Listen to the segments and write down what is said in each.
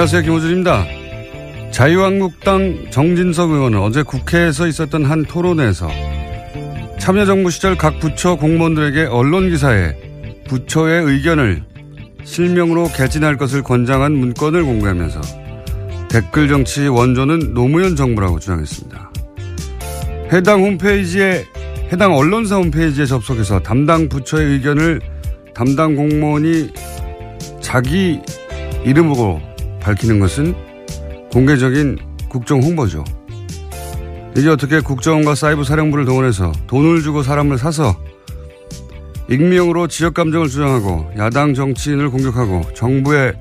안녕하세요. 김호준입니다. 자유한국당 정진석 의원은 어제 국회에서 있었던 한 토론회에서 참여정부 시절 각 부처 공무원들에게 언론기사에 부처의 의견을 실명으로 개진할 것을 권장한 문건을 공개하면서 댓글 정치 원조는 노무현 정부라고 주장했습니다. 해당 홈페이지에 해당 언론사 홈페이지에 접속해서 담당 부처의 의견을 담당 공무원이 자기 이름으로 밝히는 것은 공개적인 국정 홍보죠. 이게 어떻게 국정원과 사이버 사령부를 동원해서 돈을 주고 사람을 사서 익명으로 지역 감정을 주장하고 야당 정치인을 공격하고 정부의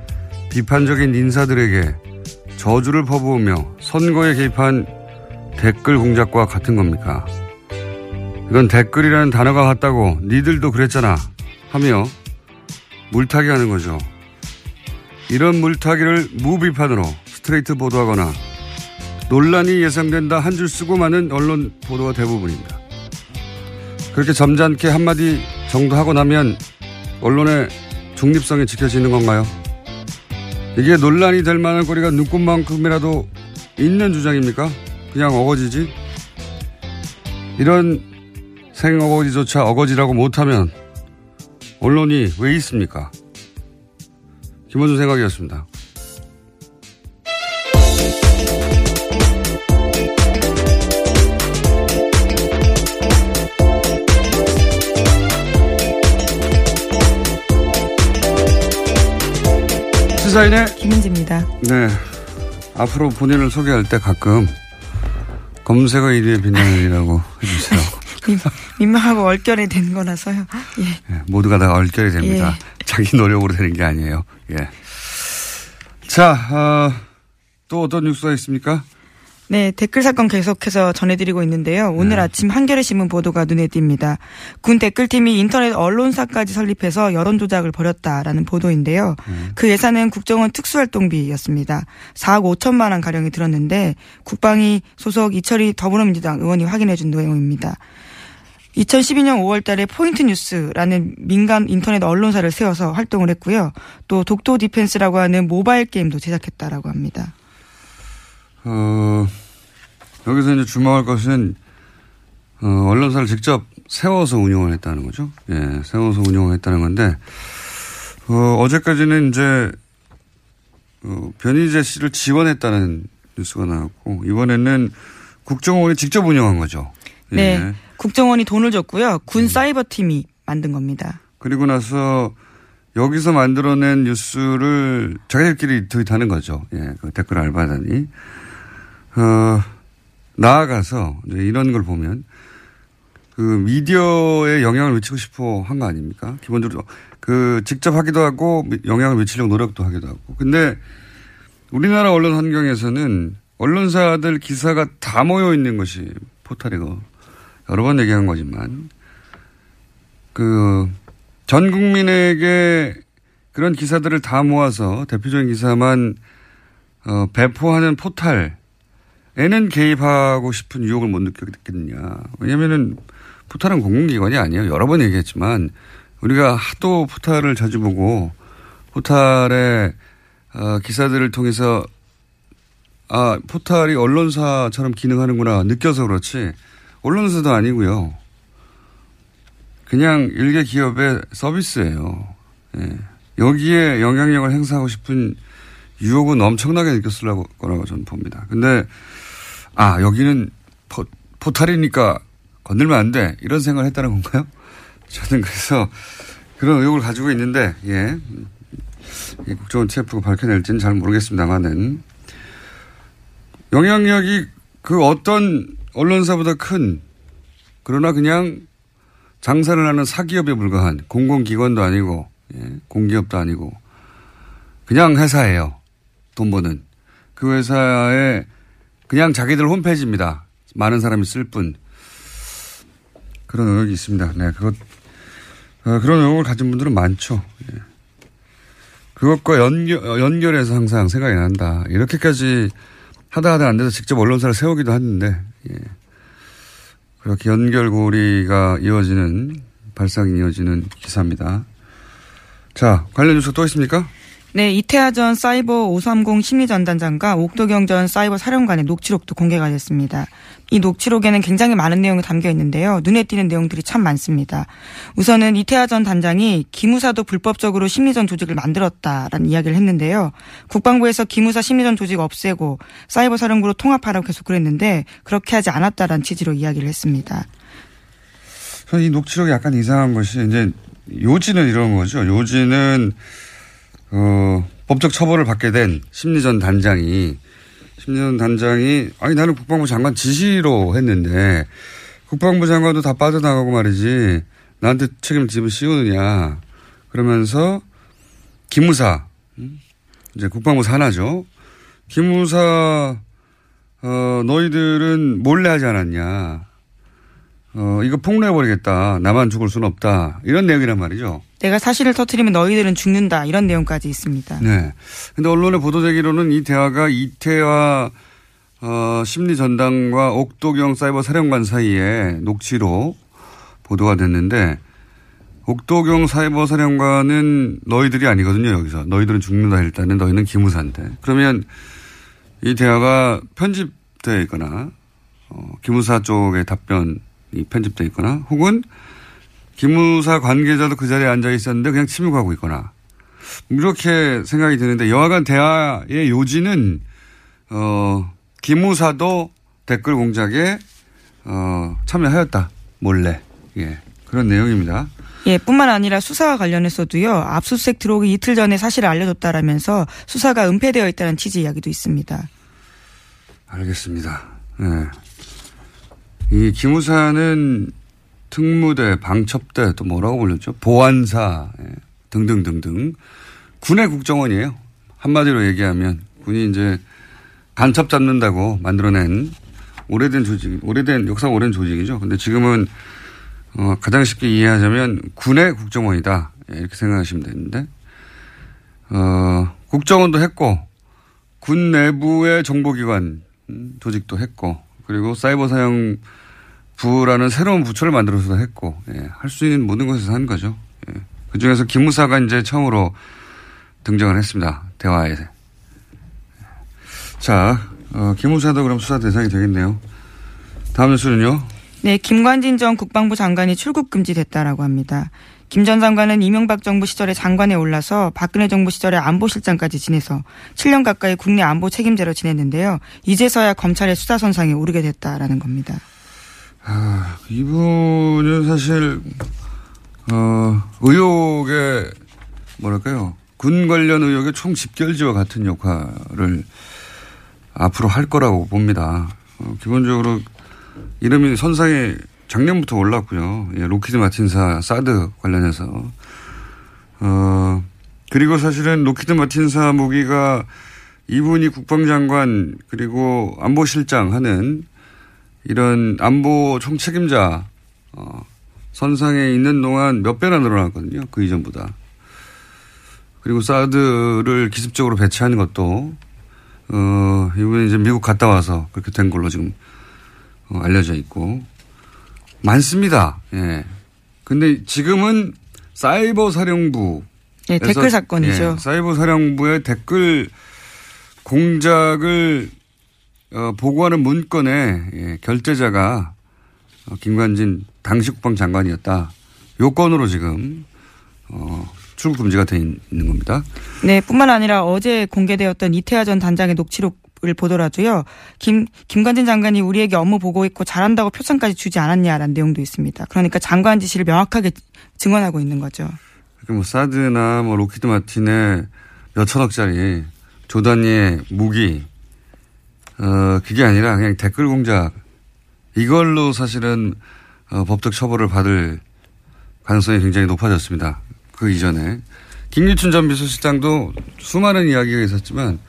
비판적인 인사들에게 저주를 퍼부으며 선거에 개입한 댓글 공작과 같은 겁니까? 이건 댓글이라는 단어가 같다고 니들도 그랬잖아 하며 물타기 하는 거죠. 이런 물타기를 무비판으로 스트레이트 보도하거나 논란이 예상된다 한 줄 쓰고 많은 언론 보도가 대부분입니다. 그렇게 점잖게 한마디 정도 하고 나면 언론의 중립성이 지켜지는 건가요? 이게 논란이 될 만한 거리가 눈꽃만큼이라도 있는 주장입니까? 그냥 어거지지? 이런 생어거지조차 어거지라고 못하면 언론이 왜 있습니까? 김원준 생각이었습니다. 시사인의 김은지입니다. 네. 앞으로 본인을 소개할 때 가끔 검색어 1위의 빛나는이라고 해주세요. 민망하고 얼결이 된 거라서요. 예. 예, 모두가 다 얼결이 됩니다. 자기 노력으로 되는 게 아니에요. 예. 자, 어, 또 어떤 뉴스가 있습니까? 네, 댓글 사건 계속해서 전해드리고 있는데요. 오늘 네. 아침 한겨레 신문 보도가 눈에 띕니다. 군 댓글팀이 인터넷 언론사까지 설립해서 여론 조작을 벌였다라는 보도인데요. 그 예산은 국정원 특수활동비였습니다. 4억 5천만 원 가량이 들었는데 국방위 소속 이철희 더불어민주당 의원이 확인해준 내용입니다. 2012년 5월 달에 포인트 뉴스라는 민간 인터넷 언론사를 세워서 활동을 했고요. 또 독도 디펜스라고 하는 모바일 게임도 제작했다라고 합니다. 어, 여기서 이제 주목할 것은, 어, 언론사를 직접 세워서 운영을 했다는 거죠. 예, 세워서 운영을 했다는 건데, 어, 어제까지는 이제, 어, 변희재 씨를 지원했다는 뉴스가 나왔고, 이번에는 국정원이 직접 운영한 거죠. 예. 네. 국정원이 돈을 줬고요. 군 사이버 팀이 만든 겁니다. 그리고 나서 여기서 만들어낸 뉴스를 자기들끼리 트윗하는 거죠. 예, 그 댓글 알바단이. 어, 나아가서 이런 걸 보면 그 미디어에 영향을 미치고 싶어 한 거 아닙니까? 기본적으로 그 직접 하기도 하고 영향을 미치려고 노력도 하기도 하고. 근데 우리나라 언론 환경에서는 언론사들 기사가 다 모여 있는 것이 포탈이고 여러 번 얘기한 거지만 그 전 국민에게 그런 기사들을 다 모아서 대표적인 기사만 어, 배포하는 포탈에는 개입하고 싶은 유혹을 못 느꼈겠느냐. 왜냐면은 포탈은 공공기관이 아니에요. 여러 번 얘기했지만 우리가 하도 포탈을 자주 보고 포탈의 어, 기사들을 통해서 아 포탈이 언론사처럼 기능하는구나 느껴서 그렇지 언론사도 아니고요. 그냥 일개 기업의 서비스예요. 예. 여기에 영향력을 행사하고 싶은 유혹은 엄청나게 느꼈을 거라고 저는 봅니다. 근데 아 여기는 포, 포탈이니까 건들면 안 돼. 이런 생각을 했다는 건가요? 저는 그래서 그런 의혹을 가지고 있는데, 예. 국정원 TF가 밝혀낼지는 잘 모르겠습니다만은 영향력이 그 어떤 언론사보다 큰 그러나 그냥 장사를 하는 사기업에 불과한 공공기관도 아니고 예, 공기업도 아니고 그냥 회사예요. 돈 버는. 그 회사에 그냥 자기들 홈페이지입니다. 많은 사람이 쓸 뿐. 그런 의혹이 있습니다. 네, 그것, 어, 그런 의혹을 가진 분들은 많죠. 예. 그것과 연결, 연결해서 항상 생각이 난다. 이렇게까지 하다 하다 안 돼서 직접 언론사를 세우기도 했는데, 예. 그렇게 연결고리가 이어지는, 발상이 이어지는 기사입니다. 자, 관련 뉴스 또 있습니까? 네, 이태하 전 사이버 530 심리전단장과 옥도경 전 사이버 사령관의 녹취록도 공개가 됐습니다. 이 녹취록에는 굉장히 많은 내용이 담겨 있는데요. 눈에 띄는 내용들이 참 많습니다. 우선은 이태하 전 단장이 기무사도 불법적으로 심리전 조직을 만들었다라는 이야기를 했는데요. 국방부에서 기무사 심리전 조직 없애고 사이버 사령부로 통합하라고 계속 그랬는데 그렇게 하지 않았다라는 취지로 이야기를 했습니다. 이 녹취록이 약간 이상한 것이 이제 요지는 이런 거죠. 요지는 어, 법적 처벌을 받게 된 심리전 단장이 심리전 단장이 아니 나는 국방부 장관 지시로 했는데 국방부 장관도 다 빠져나가고 말이지 나한테 책임을 집을 씌우느냐 그러면서 기무사 음? 이제 국방부 산하죠. 기무사 어, 너희들은 몰래 하지 않았냐. 어, 이거 폭로해버리겠다. 나만 죽을 수는 없다. 이런 내용이란 말이죠. 내가 사실을 터트리면 너희들은 죽는다. 이런 내용까지 있습니다. 네. 근데 언론에 보도되기로는 이 대화가 이태화 어, 심리전당과 옥도경 사이버 사령관 사이에 녹취로 보도가 됐는데 옥도경 사이버 사령관은 너희들이 아니거든요, 여기서. 너희들은 죽는다 일단은 너희는 기무사인데. 그러면 이 대화가 편집되어 있거나, 어, 기무사 쪽의 답변이 편집되어 있거나, 혹은 기무사 관계자도 그 자리에 앉아 있었는데 그냥 침묵하고 있거나, 이렇게 생각이 드는데 여하간 대화의 요지는, 어, 기무사도 댓글 공작에, 어, 참여하였다. 몰래. 예. 그런 내용입니다. 예, 뿐만 아니라 수사와 관련해서도요, 압수수색 들어오기 이틀 전에 사실을 알려줬다라면서 수사가 은폐되어 있다는 취지 이야기도 있습니다. 알겠습니다. 네. 이 기무사는 특무대, 방첩대 또 뭐라고 불렸죠? 보안사 예, 등등등등 군의 국정원이에요. 한마디로 얘기하면 군이 이제 간첩 잡는다고 만들어낸 오래된 조직, 오래된 역사 오랜 조직이죠. 근데 지금은 어, 가장 쉽게 이해하자면 군의 국정원이다. 예, 이렇게 생각하시면 되는데, 어, 국정원도 했고, 군 내부의 정보기관 조직도 했고, 그리고 사이버 사령부라는 새로운 부처를 만들어서도 했고, 예, 할 수 있는 모든 것에서 한 거죠. 예. 그 중에서 기무사가 이제 처음으로 등장을 했습니다. 대화에. 자, 어, 기무사도 그럼 수사 대상이 되겠네요. 다음 뉴스는요? 네, 김관진 전 국방부 장관이 출국 금지됐다라고 합니다. 김 전 장관은 이명박 정부 시절에 장관에 올라서 박근혜 정부 시절에 안보실장까지 지내서 7년 가까이 국내 안보 책임자로 지냈는데요. 이제서야 검찰의 수사선상에 오르게 됐다라는 겁니다. 아, 이분은 사실 어, 의혹의 뭐랄까요 군 관련 의혹의 총 집결지와 같은 역할을 앞으로 할 거라고 봅니다. 어, 기본적으로 이름이 선상에 작년부터 올랐고요. 예, 록히드 마틴사 사드 관련해서. 어, 그리고 사실은 록히드 마틴사 무기가 이분이 국방장관 그리고 안보실장 하는 이런 안보 총책임자 어, 선상에 있는 동안 몇 배나 늘어났거든요. 그 이전보다. 그리고 사드를 기습적으로 배치하는 것도 어, 이번에 이제 미국 갔다 와서 그렇게 된 걸로 지금 어, 알려져 있고 많습니다. 예. 근데 지금은 사이버 사령부 예, 댓글 사건이죠. 예, 사이버 사령부의 댓글 공작을 어, 보고하는 문건에 예, 결제자가 어, 김관진 당시 국방장관이었다. 요건으로 지금 어, 출국 금지가 돼 있는 겁니다. 네, 뿐만 아니라 어제 공개되었던 이태하 전 단장의 녹취록 을 보더라도요. 김 김관진 장관이 우리에게 업무 보고했고 잘한다고 표창까지 주지 않았냐라는 내용도 있습니다. 그러니까 장관 지시를 명확하게 증언하고 있는 거죠. 뭐 사드나 뭐 로키드 마틴의 몇 천억짜리 조 단위의 무기 어 그게 아니라 그냥 댓글 공작 이걸로 사실은 어, 법적 처벌을 받을 가능성이 굉장히 높아졌습니다. 그 이전에 김기춘 전 비서실장도 수많은 이야기가 있었지만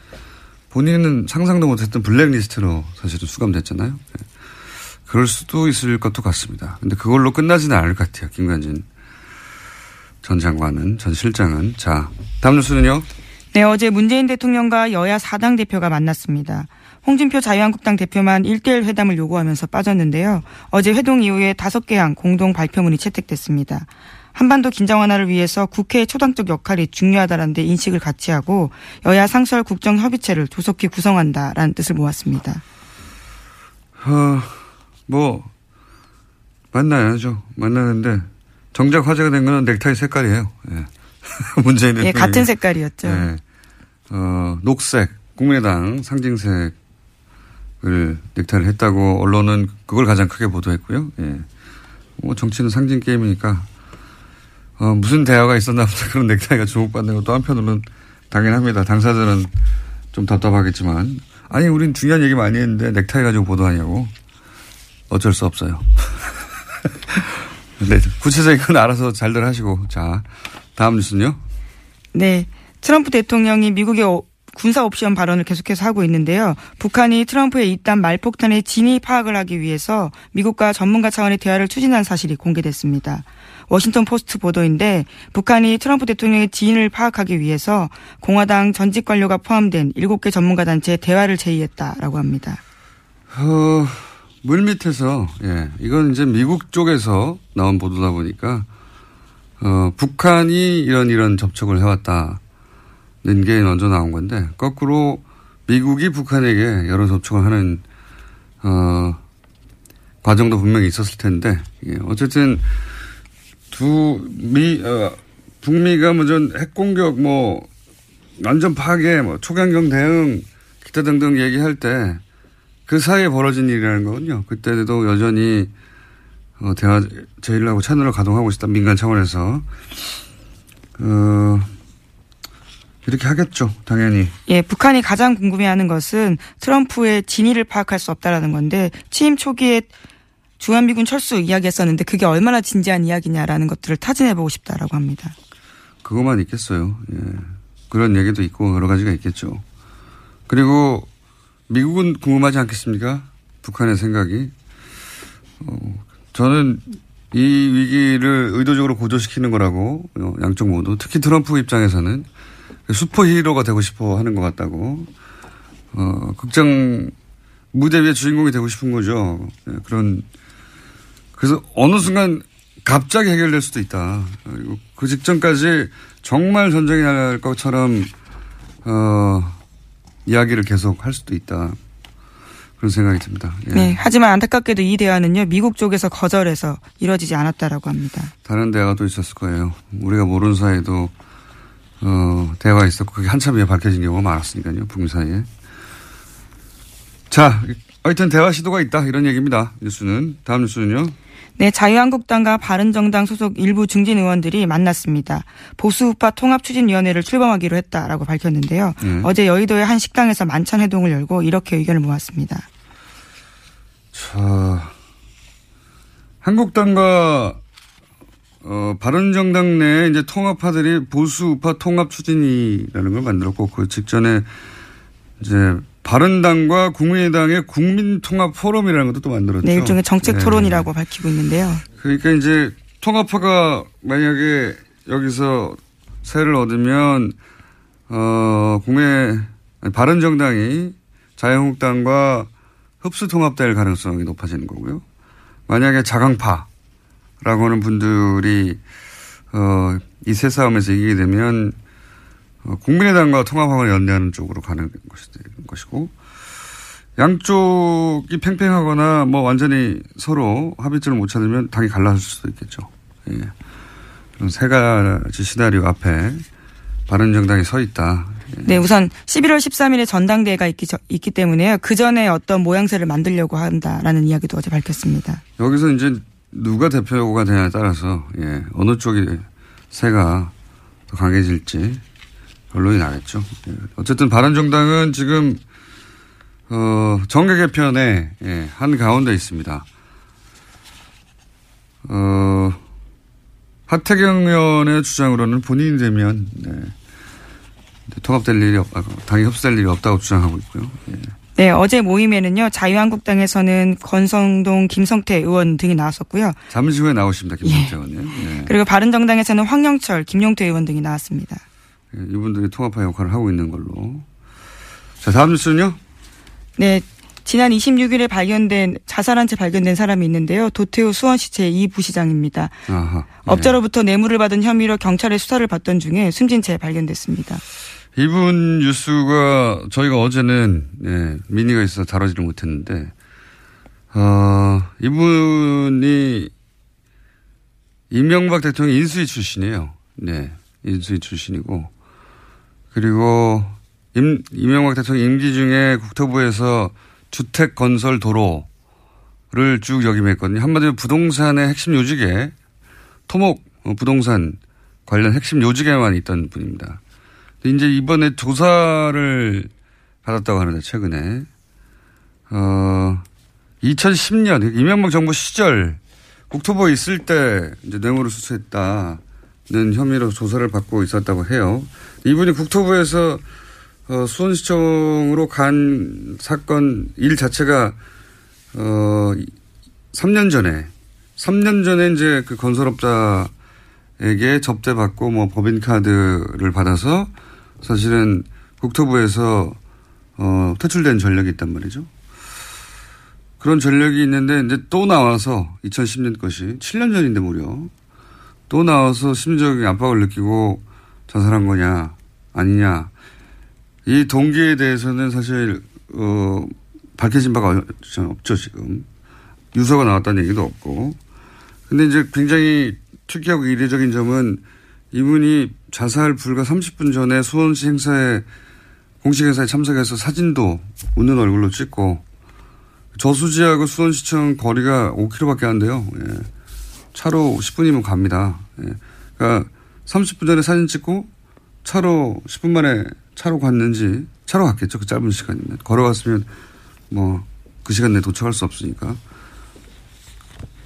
본인은 상상도 못했던 블랙리스트로 사실은 수감됐잖아요. 네. 그럴 수도 있을 것도 같습니다. 근데 그걸로 끝나지는 않을 것 같아요. 김관진 전 장관은, 전 실장은. 자, 다음 뉴스는요? 네, 어제 문재인 대통령과 여야 4당 대표가 만났습니다. 홍준표 자유한국당 대표만 1대1 회담을 요구하면서 빠졌는데요. 어제 회동 이후에 5개 항 공동 발표문이 채택됐습니다. 한반도 긴장 완화를 위해서 국회의 초당적 역할이 중요하다는 데 인식을 같이 하고 여야 상설 국정 협의체를 조속히 구성한다라는 뜻을 모았습니다. 어, 뭐, 만나야죠. 만나는데 정작 화제가 된 거는 넥타이 색깔이에요. 예. 문재인 예, 같은 색깔이었죠. 예. 어, 녹색, 국민의당 상징색을 넥타이를 했다고 언론은 그걸 가장 크게 보도했고요. 예. 뭐 정치는 상징 게임이니까 어, 무슨 대화가 있었나 보다 그런 넥타이가 주목받는 것도 한편으로는 당연합니다. 당사자는 좀 답답하겠지만 아니 우린 중요한 얘기 많이 했는데 넥타이 가지고 보도하냐고 어쩔 수 없어요. 네, 구체적인 건 알아서 잘들 하시고 자 다음 뉴스는요. 네, 트럼프 대통령이 미국의 군사 옵션 발언을 계속해서 하고 있는데요. 북한이 트럼프의 잇단 말폭탄의 진의 파악을 하기 위해서 미국과 전문가 차원의 대화를 추진한 사실이 공개됐습니다. 워싱턴 포스트 보도인데 북한이 트럼프 대통령의 진의를 파악하기 위해서 공화당 전직 관료가 포함된 7개 전문가 단체에 대화를 제의했다라고 합니다. 어, 물밑에서 예, 이건 이제 미국 쪽에서 나온 보도다 보니까 어, 북한이 이런 이런 접촉을 해왔다는 게 먼저 나온 건데 거꾸로 미국이 북한에게 여러 접촉을 하는 어, 과정도 분명히 있었을 텐데 예, 어쨌든 두, 미, 어, 북미가 뭐전 핵공격 뭐, 완전 파괴, 뭐, 초강경 대응, 기타 등등 얘기할 때, 그 사이에 벌어진 일이라는 거군요. 그때도 여전히, 어, 대화 제의를 하고 채널을 가동하고 있다. 민간 차원에서. 어, 이렇게 하겠죠. 당연히. 예, 북한이 가장 궁금해하는 것은 트럼프의 진위를 파악할 수 없다라는 건데, 취임 초기에 주한미군 철수 이야기했었는데 그게 얼마나 진지한 이야기냐라는 것들을 타진해보고 싶다라고 합니다. 그것만 있겠어요. 예. 그런 얘기도 있고 여러 가지가 있겠죠. 그리고 미국은 궁금하지 않겠습니까? 북한의 생각이. 어, 저는 이 위기를 의도적으로 고조시키는 거라고 어, 양쪽 모두 특히 트럼프 입장에서는 슈퍼히로가 되고 싶어 하는 것 같다고 어, 극장 무대 위에 주인공이 되고 싶은 거죠. 네, 그런 그래서 어느 순간 갑자기 해결될 수도 있다. 그 직전까지 정말 전쟁이 날 것처럼 어, 이야기를 계속 할 수도 있다. 그런 생각이 듭니다. 예. 네. 하지만 안타깝게도 이 대화는요 미국 쪽에서 거절해서 이뤄지지 않았다라고 합니다. 다른 대화가 또 있었을 거예요. 우리가 모르는 사이에도 어, 대화가 있었고 그게 한참 후에 밝혀진 경우가 많았으니까요. 북미 사이에. 자, 하여튼 대화 시도가 있다 이런 얘기입니다. 뉴스는 다음 뉴스는요. 네, 자유한국당과 바른정당 소속 일부 중진 의원들이 만났습니다. 보수우파 통합추진위원회를 출범하기로 했다라고 밝혔는데요. 음. 어제 여의도의 한 식당에서 만찬 회동을 열고 이렇게 의견을 모았습니다. 자, 한국당과 어, 바른정당 내 이제 통합파들이 보수우파 통합추진이라는 걸 만들었고 그 직전에 이제 바른당과 국민의당의 국민통합 포럼이라는 것도 또 만들었죠. 네, 일종의 정책 네. 토론이라고 밝히고 있는데요. 그러니까 이제 통합파가 만약에 여기서 세를 얻으면 어 국내 아니, 바른 정당이 자유한국당과 흡수 통합될 가능성이 높아지는 거고요. 만약에 자강파라고 하는 분들이 어 이 세 싸움에서 이기게 되면 어, 국민의당과 통합항을 연대하는 쪽으로 가는 것이 것이고 양쪽이 팽팽하거나 뭐 완전히 서로 합의점을 못 찾으면 당이 갈라질 수도 있겠죠. 예. 그런 세 가지 시나리오 앞에 바른정당이 서 있다. 네, 우선 11월 13일에 전당대회가 있기, 저- 있기 때문에요. 그 전에 어떤 모양새를 만들려고 한다라는 이야기도 어제 밝혔습니다. 여기서 이제 누가 대표가 되냐에 따라서 예, 어느 쪽이 세가 더 강해질지 결론이 나겠죠. 예. 어쨌든 바른정당은 지금 어, 정계 개편에 예, 한 가운데 있습니다. 어, 하태경 의원의 주장으로는 본인이 되면 네, 통합될 일이 없, 아, 당이 흡수될 일이 없다고 주장하고 있고요. 예. 네, 어제 모임에는요. 자유한국당에서는 권성동, 김성태 의원 등이 나왔었고요. 잠시 후에 나오십니다, 김성태 의원님. 예. 그리고 바른정당에서는 황영철, 김용태 의원 등이 나왔습니다. 예, 이분들이 통합파 역할을 하고 있는 걸로. 자, 다음 뉴스는요? 네. 지난 26일에 발견된 자살한 채 발견된 사람이 있는데요. 도태우 수원시체 이 부시장입니다. 아하. 예. 업자로부터 뇌물을 받은 혐의로 경찰의 수사를 받던 중에 숨진 채 발견됐습니다. 이분 뉴스가 저희가 어제는 예, 미니가 있어서 다루지를 못했는데 어, 이분이 이명박 대통령 인수위 출신이에요. 네, 인수위 출신이고 그리고 임, 이명박 대통령 임기 중에 국토부에서 주택 건설 도로를 쭉 역임했거든요. 한마디로 부동산의 핵심 요직에 토목 어, 부동산 관련 핵심 요직에만 있던 분입니다. 이제 이번에 조사를 받았다고 하는데 최근에 어 2010년 이명박 정부 시절 국토부에 있을 때 이제 뇌물을 수수했다 는 혐의로 조사를 받고 있었다고 해요. 이분이 국토부에서 어, 수원시청으로 간 사건 일 자체가 어 3년 전에 3년 전에 이제 그 건설업자에게 접대받고 뭐 법인 카드를 받아서 사실은 국토부에서 어, 퇴출된 전력이 있단 말이죠. 그런 전력이 있는데 이제 또 나와서 2010년 것이 7년 전인데 무려 또 나와서 심리적인 압박을 느끼고 자살한 거냐 아니냐 이 동기에 대해서는 사실 어, 밝혀진 바가 없죠 지금 유서가 나왔다는 얘기도 없고 근데 이제 굉장히 특이하고 이례적인 점은 이분이 자살 불과 30분 전에 수원시 행사에 공식 행사에 참석해서 사진도 웃는 얼굴로 찍고 저수지하고 수원시청 거리가 5km밖에 안 돼요. 예. 차로 10분이면 갑니다. 예. 그러니까 30분 전에 사진 찍고 차로 10분 만에 차로 갔는지 차로 갔겠죠. 그 짧은 시간이면 걸어갔으면 뭐 그 시간 내에 도착할 수 없으니까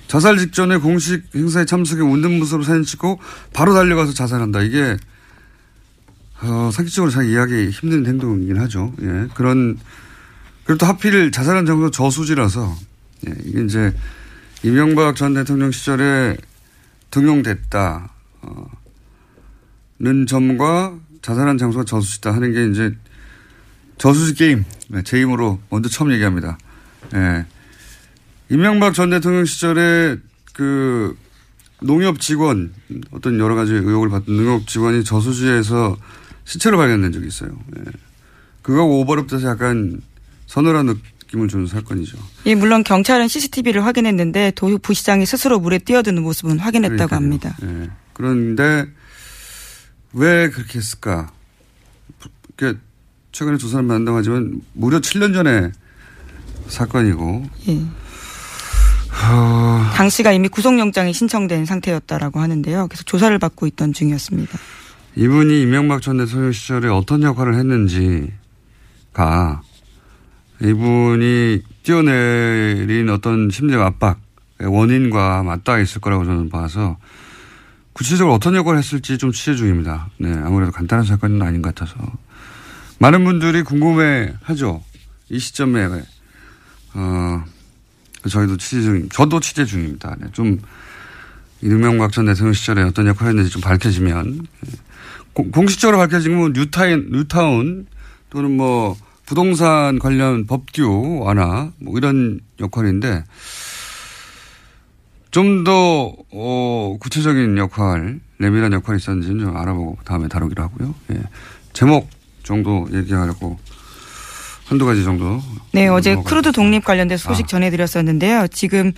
자살 직전에 공식 행사에 참석해 웃는 모습으로 사진 찍고 바로 달려가서 자살한다. 이게 어, 상식적으로 잘 이해하기 힘든 행동이긴 하죠. 예. 그런 그리고 또 하필 자살한 장소 저수지라서 예. 이게 이제 이명박 전 대통령 시절에 등용됐다. 어, 는 점과 자살한 장소가 저수지다 하는 게 이제 저수지 게임 네, 제 힘으로 먼저 처음 얘기합니다. 예. 이명박 전 대통령 시절에 그 농협 직원 어떤 여러 가지 의혹을 받던 농협 직원이 저수지에서 시체로 발견된 적이 있어요. 예. 그거 오버랩돼서 약간 서늘한 느낌을 주는 사건이죠. 예, 물론 경찰은 CCTV를 확인했는데 도 부시장이 스스로 물에 뛰어드는 모습은 확인했다고 그러니까요. 합니다. 예. 그런데 왜 그렇게 했을까? 그 최근에 조사를 만나하지만 무려 7년 전에 사건이고 예. 어, 강 씨가 이미 구속영장이 신청된 상태였다라고 하는데요. 계속 조사를 받고 있던 중이었습니다. 이분이 이명박 전 대통령 시절에 어떤 역할을 했는지가 이분이 뛰어내린 어떤 심리적 압박 원인과 맞닿아 있을 거라고 저는 봐서 구체적으로 어떤 역할을 했을지 좀 취재 중입니다. 네, 아무래도 간단한 사건은 아닌 것 같아서 많은 분들이 궁금해 하죠. 이 시점에 어 저희도 취재 중, 저도 취재 중입니다. 네, 좀 이명박 전 대통령 시절에 어떤 역할을 했는지 좀 밝혀지면 공, 공식적으로 밝혀지면 뉴타인, 뉴타운 또는 뭐 부동산 관련 법규 완화 뭐 이런 역할인데 좀 더, 어, 구체적인 역할, 내밀한 역할이 있었는지는 좀 알아보고 다음에 다루기로 하고요. 예. 제목 정도 얘기하려고 한두 가지 정도. 네, 어제 쿠르드 독립 관련된 소식 아. 전해드렸었는데요. 지금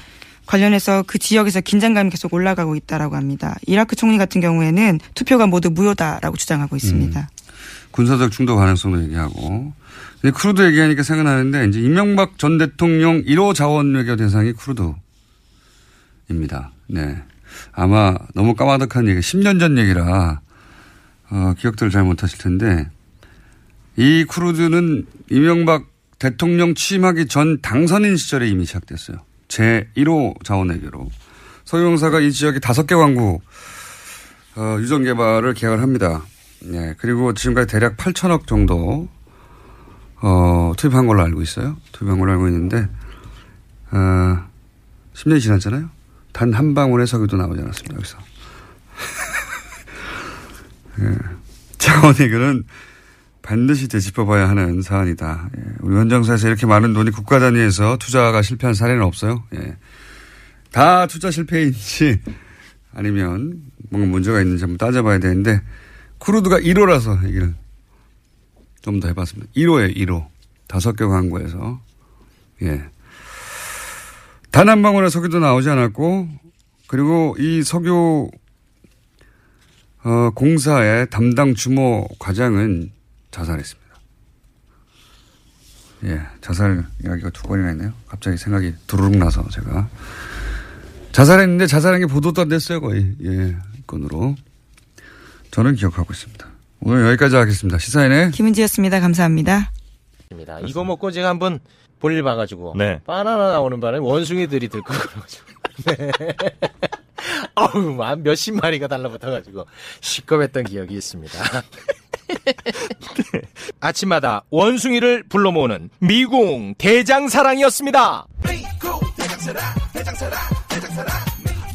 관련해서 그 지역에서 긴장감이 계속 올라가고 있다라고 합니다. 이라크 총리 같은 경우에는 투표가 모두 무효다라고 주장하고 있습니다. 군사적 충돌 가능성도 얘기하고. 근데 쿠르드 얘기하니까 생각나는데 이제 이명박 전 대통령 1호 자원 외교 대상이 쿠르드입니다. 네. 아마 너무 까마득한 얘기, 10년 전 얘기라 어, 기억들을 잘 못하실 텐데 이 쿠르드는 이명박 대통령 취임하기 전 당선인 시절에 이미 시작됐어요. 제 1호 자원 외교로 석유공사가 이 지역에 다섯 개 광구 어, 유전 개발을 계약을 합니다. 네, 그리고 지금까지 대략 8천억 정도 어, 투입한 걸로 알고 있어요. 투입한 걸로 알고 있는데 어, 10년이 지났잖아요. 단 한 방울의 석유도 나오지 않았습니다. 여기서. 예. 자원외교는 반드시 되짚어 봐야 하는 사안이다. 예. 우리 원정사에서 이렇게 많은 돈이 국가 단위에서 투자가 실패한 사례는 없어요. 예. 다 투자 실패인지 아니면 뭔가 문제가 있는지 한번 따져봐야 되는데 크루드가 1호라서 얘기를 좀 더 해봤습니다. 1호에 1호. 다섯 개 광고에서. 예. 단 한 방울의 석유도 나오지 않았고, 그리고 이 석유, 어, 공사의 담당 주모 과장은 자살했습니다. 예. 자살 이야기가 두 번이나 있네요. 갑자기 생각이 두루룩 나서 제가. 자살했는데 자살한 게 보도도 안 됐어요, 거의. 예. 건으로. 저는 기억하고 있습니다. 오늘 여기까지 하겠습니다. 시사인의 김은지였습니다. 감사합니다. 입니다. 이거 먹고 제가 한번 볼일 봐가지고 네. 바나나 나오는 바람에 원숭이들이 들고 그래가지고 네. 한 몇십 마리가 달라붙어가지고 시겁했던 기억이 있습니다. 아침마다 원숭이를 불러 모으는 미궁 대장사랑이었습니다. 장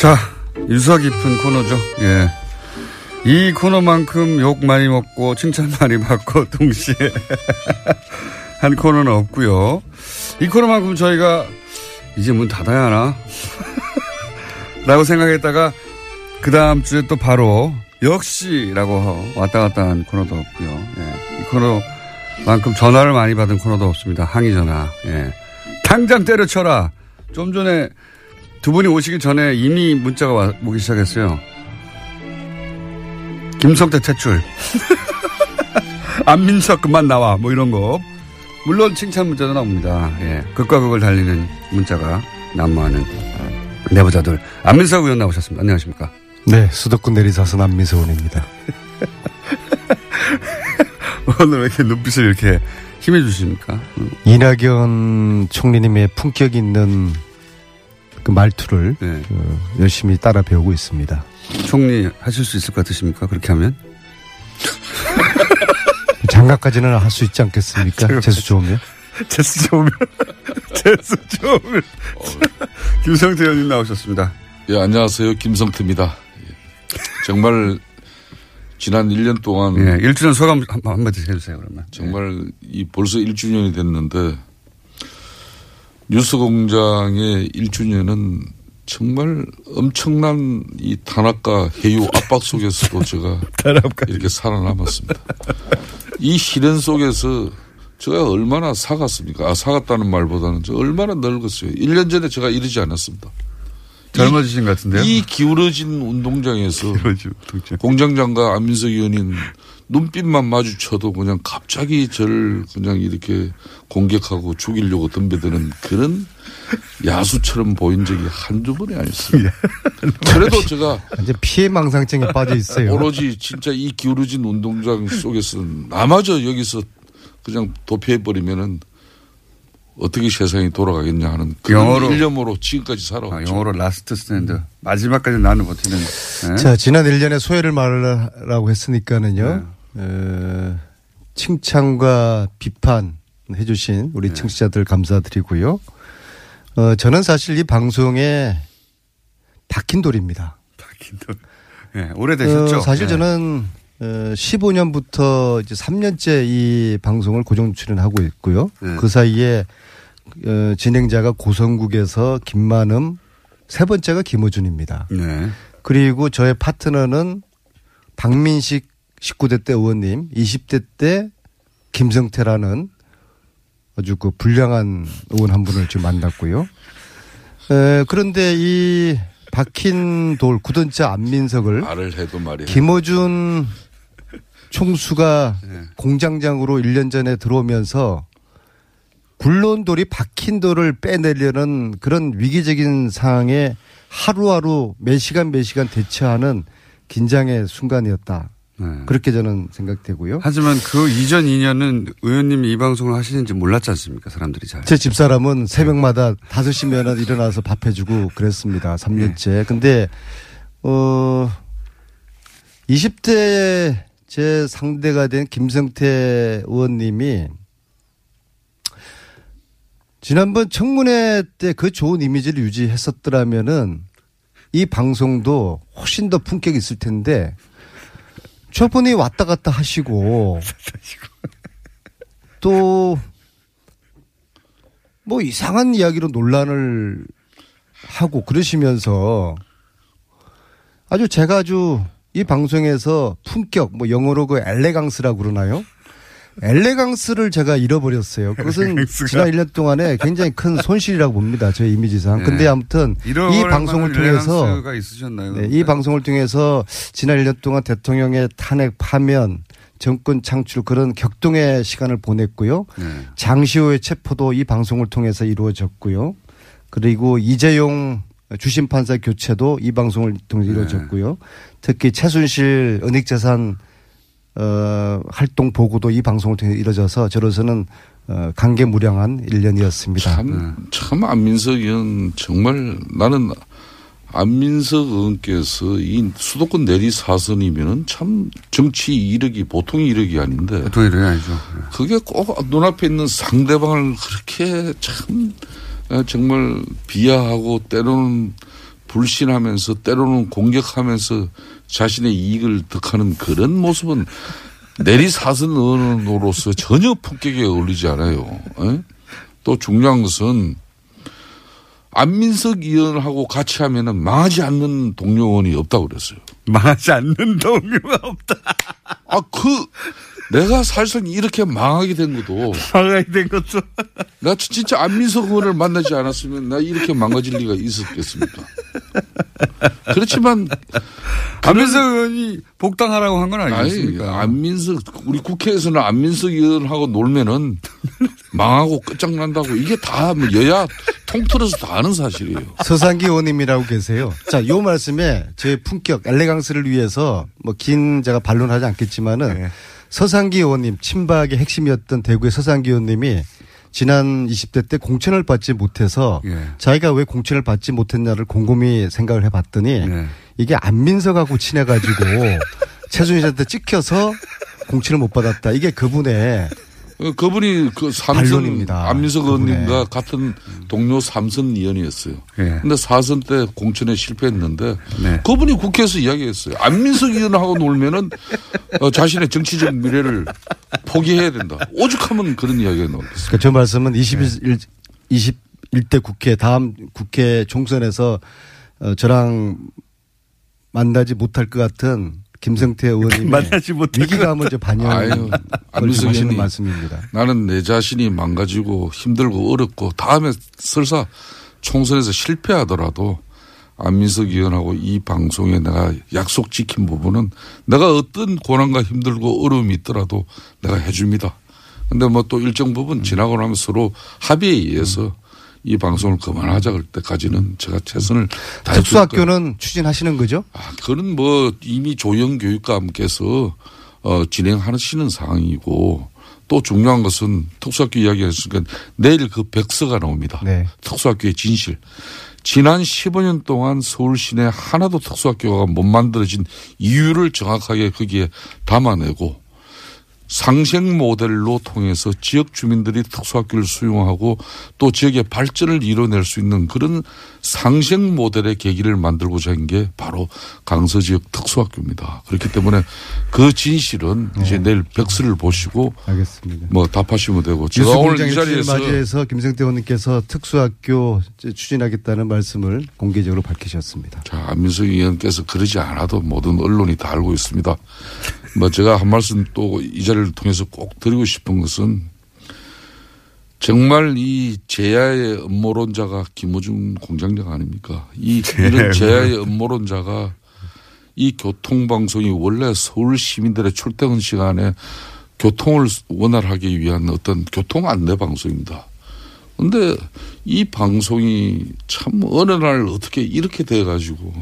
자, 유서 깊은 코너죠. 예. 이 코너만큼 욕 많이 먹고 칭찬 많이 받고 동시에 한 코너는 없고요. 이 코너만큼 저희가 이제 문 닫아야 하나? 라고 생각했다가 그 다음 주에 또 바로 역시라고 왔다 갔다 한 코너도 없고요. 예. 이 코너만큼 전화를 많이 받은 코너도 없습니다. 항의 전화. 예. 당장 때려쳐라. 좀 전에 두 분이 오시기 전에 이미 문자가 와, 오기 시작했어요. 김성태 퇴출. 안민석 그만 나와. 뭐 이런 거. 물론 칭찬 문자도 나옵니다. 예. 극과 극을 달리는 문자가 난무하는 내부자들. 안민석 의원 나오셨습니다. 안녕하십니까. 네, 수도권 내리사선 안민석원입니다. 오늘 왜 이렇게 눈빛을 이렇게 힘해 주십니까? 이낙연 총리님의 품격 있는 그 말투를 네. 어, 열심히 따라 배우고 있습니다. 총리 하실 수 있을 것 같으십니까? 그렇게 하면? 장가까지는 할 수 있지 않겠습니까? 재수 좋으면. 재수 좋으면. 재수 좋으면. 김성태 의원님 나오셨습니다. 예, 안녕하세요. 김성태입니다. 예. 정말 지난 1년 동안 예, 1주년 소감 한, 한마디 해주세요, 그러면. 정말 이 벌써 1주년이 됐는데 뉴스 공장의 1주년은 정말 엄청난 이 탄압과 해유 압박 속에서도 제가 이렇게 살아남았습니다. 이 시련 속에서 제가 얼마나 사갔습니까? 아, 사갔다는 말보다는 저 얼마나 늙었어요. 1년 전에 제가 이러지 않았습니다. 젊어지신 것 같은데요? 이 기울어진 운동장에서 공장장과 안민석 의원인 눈빛만 마주쳐도 그냥 갑자기 저를 그냥 이렇게 공격하고 죽이려고 덤벼드는 그런 야수처럼 보인 적이 한두 번이 아니었습니다. 그래도 제가 이제 피해 망상증에 빠져 있어요. 오로지 진짜 이 기울어진 운동장 속에서 나마저 여기서 그냥 도피해버리면은 어떻게 세상이 돌아가겠냐 하는 그런 영어로- 일념으로 지금까지 살아왔죠. 아, 영어로 last stand. 마지막까지 나는 버티는. 예? 자, 지난 1년에 소회를 말하라고 했으니까는요, 어, 칭찬과 비판 해주신 우리 청취자들 감사드리고요. 어, 저는 사실 이 방송에 박힌 돌입니다. 박힌 돌. 예, 오래되셨죠? 어, 사실 예. 저는 어, 15년부터 이제 3년째 이 방송을 고정 출연하고 있고요. 네. 그 사이에 어, 진행자가 고성국에서 김만음, 세 번째가 김호준입니다. 네. 그리고 저의 파트너는 박민식 19대 때 의원님, 20대 때 김성태라는 아주 그 불량한 의원 한 분을 지금 만났고요. 에, 그런데 이 박힌 돌 굳은자 안민석을 말을 해도 말이야. 김어준 총수가 공장장으로 1년 전에 들어오면서 굴러온 돌이 박힌 돌을 빼내려는 그런 위기적인 상황에 하루하루 몇 시간 몇 시간 대처하는 긴장의 순간이었다. 그렇게 저는 생각되고요. 하지만 그 이전 2년은 의원님이 이 방송을 하시는지 몰랐지 않습니까? 사람들이 잘. 제 집사람은 새벽마다 5시면 일어나서 밥 해주고 그랬습니다. 3년째. 근데, 어, 20대 제 상대가 된 김성태 의원님이 지난번 청문회 때 그 좋은 이미지를 유지했었더라면은 이 방송도 훨씬 더 품격이 있을 텐데 저분이 왔다 갔다 하시고 또 뭐 이상한 이야기로 논란을 하고 그러시면서 아주 제가 아주 이 방송에서 품격 뭐 영어로 그 엘레강스라고 그러나요? 엘레강스를 제가 잃어버렸어요. 그것은 엘레강스가. 지난 1년 동안에 굉장히 큰 손실이라고 봅니다. 제 이미지상. 네. 근데 아무튼 이 방송을 통해서? 네, 이 방송을 통해서 지난 1년 동안 대통령의 탄핵 파면 정권 창출 그런 격동의 시간을 보냈고요. 네. 장시호의 체포도 이 방송을 통해서 이루어졌고요. 그리고 이재용 주심 판사 교체도 이 방송을 통해 서 이루어졌고요. 특히 최순실 은닉재산 어, 활동 보고도 이 방송을 통해 서 이루어져서 저로서는 어, 감개무량한 1년이었습니다. 참, 참 안민석 의원 정말 나는 안민석 의원께서 이 수도권 내리 사선이면은 참 정치 이력이 보통 이력이 아닌데. 보통 이력이 아니죠. 그게 꼭 눈앞에 있는 상대방을 그렇게 참 어, 정말 비하하고 때로는 불신하면서 때로는 공격하면서 자신의 이익을 득하는 그런 모습은 내리사선 의원으로서 전혀 품격에 어울리지 않아요. 에? 또 중요한 것은 안민석 의원하고 같이 하면은 망하지 않는 동료 의원이 없다고 그랬어요. 망하지 않는 동료가 없다. 아, 그, 내가 사실상 이렇게 망하게 된 것도. 망하게 된 것도. 나 진짜 안민석 의원을 만나지 않았으면 나 이렇게 망가질 리가 있었겠습니까? 그렇지만 안민석 의원이 복당하라고 한 건 아니, 아니겠습니까? 안민석 우리 국회에서는 안민석 의원하고 놀면은 망하고 끝장난다고 이게 다뭐 여야 통틀어서 다 아는 사실이에요. 서상기 의원님이라고 계세요. 자, 요 말씀에 제 품격, 엘레강스를 위해서 뭐 긴 제가 반론하지 않겠지만은 서상기 의원님 친박의 핵심이었던 대구의 서상기 의원님이 지난 20대 때 공천을 받지 못해서 자기가 왜 공천을 받지 못했냐를 곰곰이 생각을 해봤더니 이게 안민석하고 친해가지고 최순실 씨한테 찍혀서 공천을 못 받았다. 이게 그분의 어, 그분이 그 삼선. 안민석. 의원님과 같은 동료 삼선 의원이었어요. 예. 근데 사선 때 공천에 실패했는데 네. 그분이 국회에서 이야기했어요. 안민석 의원하고 놀면은 어, 자신의 정치적 미래를 포기해야 된다. 오죽하면 그런 이야기가 나오겠어요. 그러니까 저 말씀은 21, 21대 국회 다음 국회 총선에서 어, 저랑 만나지 못할 것 같은 김성태 의원님 만나지 못할 위기감을 이제 하시는 의원이 말씀입니다. 나는 내 자신이 망가지고 힘들고 어렵고 다음에 설사 총선에서 실패하더라도 안민석 의원하고 이 방송에 내가 약속 지킨 부분은 내가 어떤 고난과 힘들고 어려움이 있더라도 내가 해줍니다. 근데 뭐 또 일정 부분 지나고 나면 서로 합의에 의해서 이 방송을 그만하자 그럴 때까지는 제가 최선을 다해. 특수학교는 추진하시는 거죠? 아, 그건 뭐 이미 조영 교육감께서 어, 진행하시는 상황이고 또 중요한 것은 특수학교 이야기했으니까 내일 그 백서가 나옵니다. 네. 특수학교의 진실. 지난 15년 동안 서울 시내 하나도 특수학교가 못 만들어진 이유를 정확하게 거기에 담아내고 상생 모델로 통해서 지역 주민들이 특수학교를 수용하고 또 지역의 발전을 이뤄낼 수 있는 그런 상생 모델의 계기를 만들고자 한 게 바로 강서 지역 특수학교입니다. 그렇기 때문에 그 진실은 이제 내일 백서를 보시고 알겠습니다. 뭐 답하시면 되고 제가 오늘 이 자리에서 맞이해서 김성태 의원님께서 특수학교 추진하겠다는 말씀을 공개적으로 밝히셨습니다. 자, 안민석 의원께서 그러지 않아도 모든 언론이 다 알고 있습니다. 뭐 제가 한 말씀 또 이 자리를 통해서 꼭 드리고 싶은 것은 정말 이 제야의 음모론자가 김호중 공장장 아닙니까? 이 이런 제야의 음모론자가 이 교통방송이 원래 서울 시민들의 출퇴근 시간에 교통을 원활하게 위한 어떤 교통 안내 방송입니다. 근데 이 방송이 참 어느 날 어떻게 이렇게 돼 가지고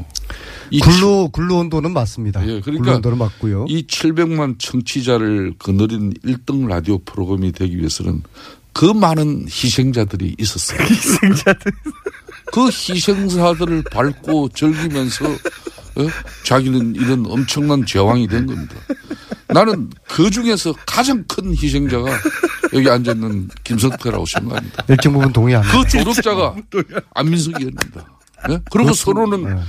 이 근로 근로 온도는 맞습니다. 예, 그러니까 온도는 맞고요. 이 700만 청취자를 거느린 1등 라디오 프로그램이 되기 위해서는 그 많은 희생자들이 있었어요. 희생자들. 그 희생자들을 밟고 즐기면서 어? 자기는 이런 엄청난 제왕이 된 겁니다. 나는 그 중에서 가장 큰 희생자가 여기 앉아 있는 김성태라고 생각합니다. 일정 부분 동의합니다. 그 조력자가 안민석 의원입니다. 예? 그리고 서로는 네.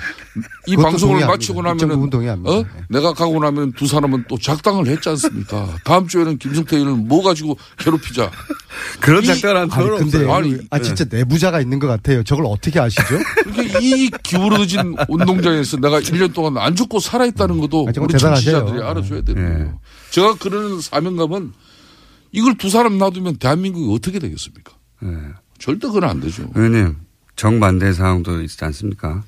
이 방송을. 마치고 나면은. 어? 내가 가고 나면 두 사람은 또 작당을 했지 않습니까? 다음 주에는 김성태 의원을 뭐 가지고 괴롭히자. 그런 이- 작당은 아니 근데 아니, 아 진짜 내부자가 있는 것 같아요. 저걸 어떻게 아시죠? 그러니까 이 기울어진 운동장에서 내가 1년 동안 안 죽고 살아있다는 것도 아, 우리. 정치자들이 알아줘야 되는 거예요. 제가 그러는 사명감은 이걸 두 사람 놔두면 대한민국이 어떻게 되겠습니까? 절대 그건 안 되죠. 의원님, 정반대 상황도 있지 않습니까?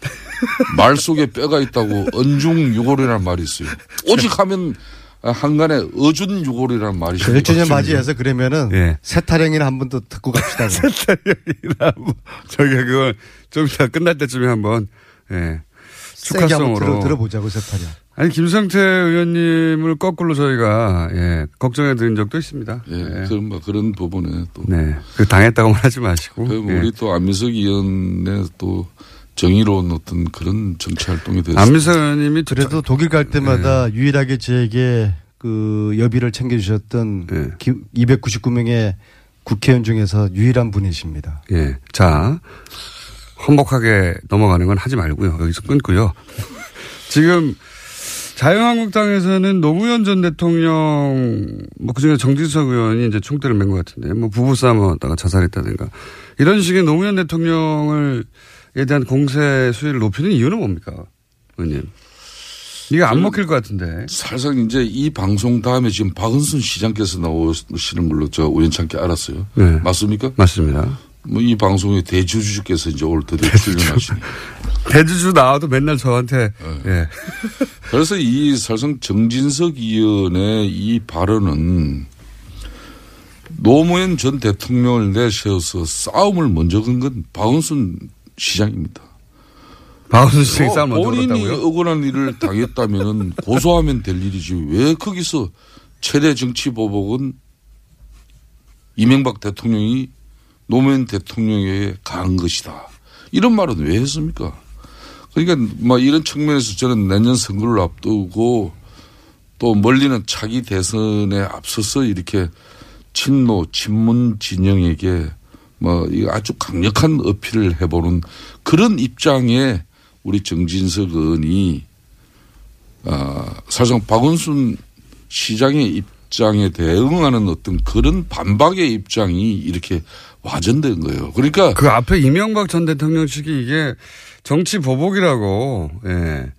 말 속에 뼈가 있다고 언중유골이라는 말이 있어요. 오직 하면 한간에 어준유골이라는 말이 그 있어요. 1주년 맞이해서 그러면은 예. 세타령이나 한 번 더 듣고 갑시다. 세타령이나 뭐 저희가 그걸 좀 이따 끝날 때쯤에 한번 예. 한번 축하성으로 들어, 들어 보자고 세타령. 아니 김성태 의원님을 거꾸로 저희가 예, 걱정해 드린 적도 있습니다. 예, 그런 뭐 그런 부분에 또 네, 그 당했다고만 하지 마시고. 그리고 예. 우리 또 안민석 의원의 또 정의로운 어떤 그런 정치 활동이 됐습니다. 안민석 의원님이 그래도 독일 갈 때마다 유일하게 저에게 그 여비를 챙겨주셨던 299명의 국회의원 중에서 유일한 분이십니다. 예. 자, 험복하게 넘어가는 건 하지 말고요. 여기서 끊고요. 지금 자유한국당에서는 노무현 전 대통령, 뭐 그중에 정진석 의원이 이제 총대를 맨 것 같은데, 뭐 부부싸움 하다가 자살했다든가, 이런 식의 노무현 대통령을, 에 대한 공세 수위를 높이는 이유는 뭡니까? 의원님. 이게 안 먹힐 것 같은데. 살짝 이제 이 방송 다음에 지금 박은순 시장께서 나오시는 걸로 저 우연찮게 알았어요. 네. 맞습니까? 맞습니다. 뭐 이 방송의 대주주께서 이제 오늘 드디어 출연하시니. 대주주 나와도 맨날 저한테 예. 그래서 이 사실상 정진석 의원의 이 발언은 노무현 전 대통령을 내세워서 싸움을 먼저 건 건 박원순 시장입니다. 박원순 시장이 어, 싸움 먼저 본인이 걸었다고요? 억울한 일을 당했다면 고소하면 될 일이지 왜 거기서 최대 정치 보복은 이명박 대통령이 노무현 대통령에게 가한 것이다. 이런 말은 왜 했습니까? 그러니까 뭐 이런 측면에서 저는 내년 선거를 앞두고 또 멀리는 차기 대선에 앞서서 이렇게 친노 친문 진영에게 뭐 아주 강력한 어필을 해보는 그런 입장에 우리 정진석 의원이 아 사실상 박원순 시장의 입장에 대응하는 어떤 그런 반박의 입장이 이렇게 와전된 거예요. 그러니까 그 앞에 이명박 전 대통령 측이 이게 정치 보복이라고 예.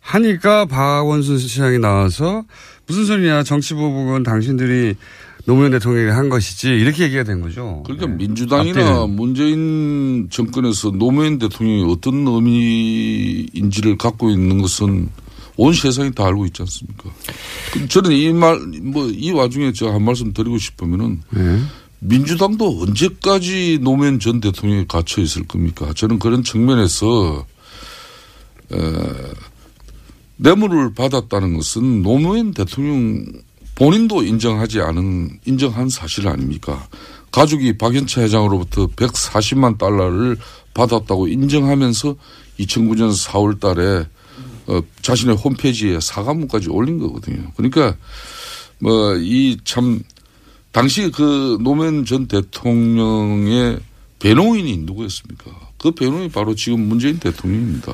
하니까 박원순 시장이 나와서 무슨 소리냐 정치 보복은 당신들이 노무현 대통령이 한 것이지 이렇게 얘기가 된 거죠. 그러니까 민주당이나 앞뒤는. 문재인 정권에서 노무현 대통령이 어떤 의미인지를 갖고 있는 것은 온 세상이 다 알고 있지 않습니까? 저는 이 말, 뭐, 이 와중에 제가 한 말씀 드리고 싶으면은 예. 민주당도 언제까지 노무현 전 대통령이 갇혀 있을 겁니까? 저는 그런 측면에서, 에, 뇌물을 받았다는 것은 노무현 대통령 본인도 인정하지 않은, 인정한 사실 아닙니까? 가족이 박연차 회장으로부터 140만 달러를 받았다고 인정하면서 2009년 4월 달에 어, 자신의 홈페이지에 사과문까지 올린 거거든요. 그러니까 뭐 이 참 당시 그 노무현 전 대통령의 배노인이 누구였습니까? 그 배노인이 바로 지금 문재인 대통령입니다.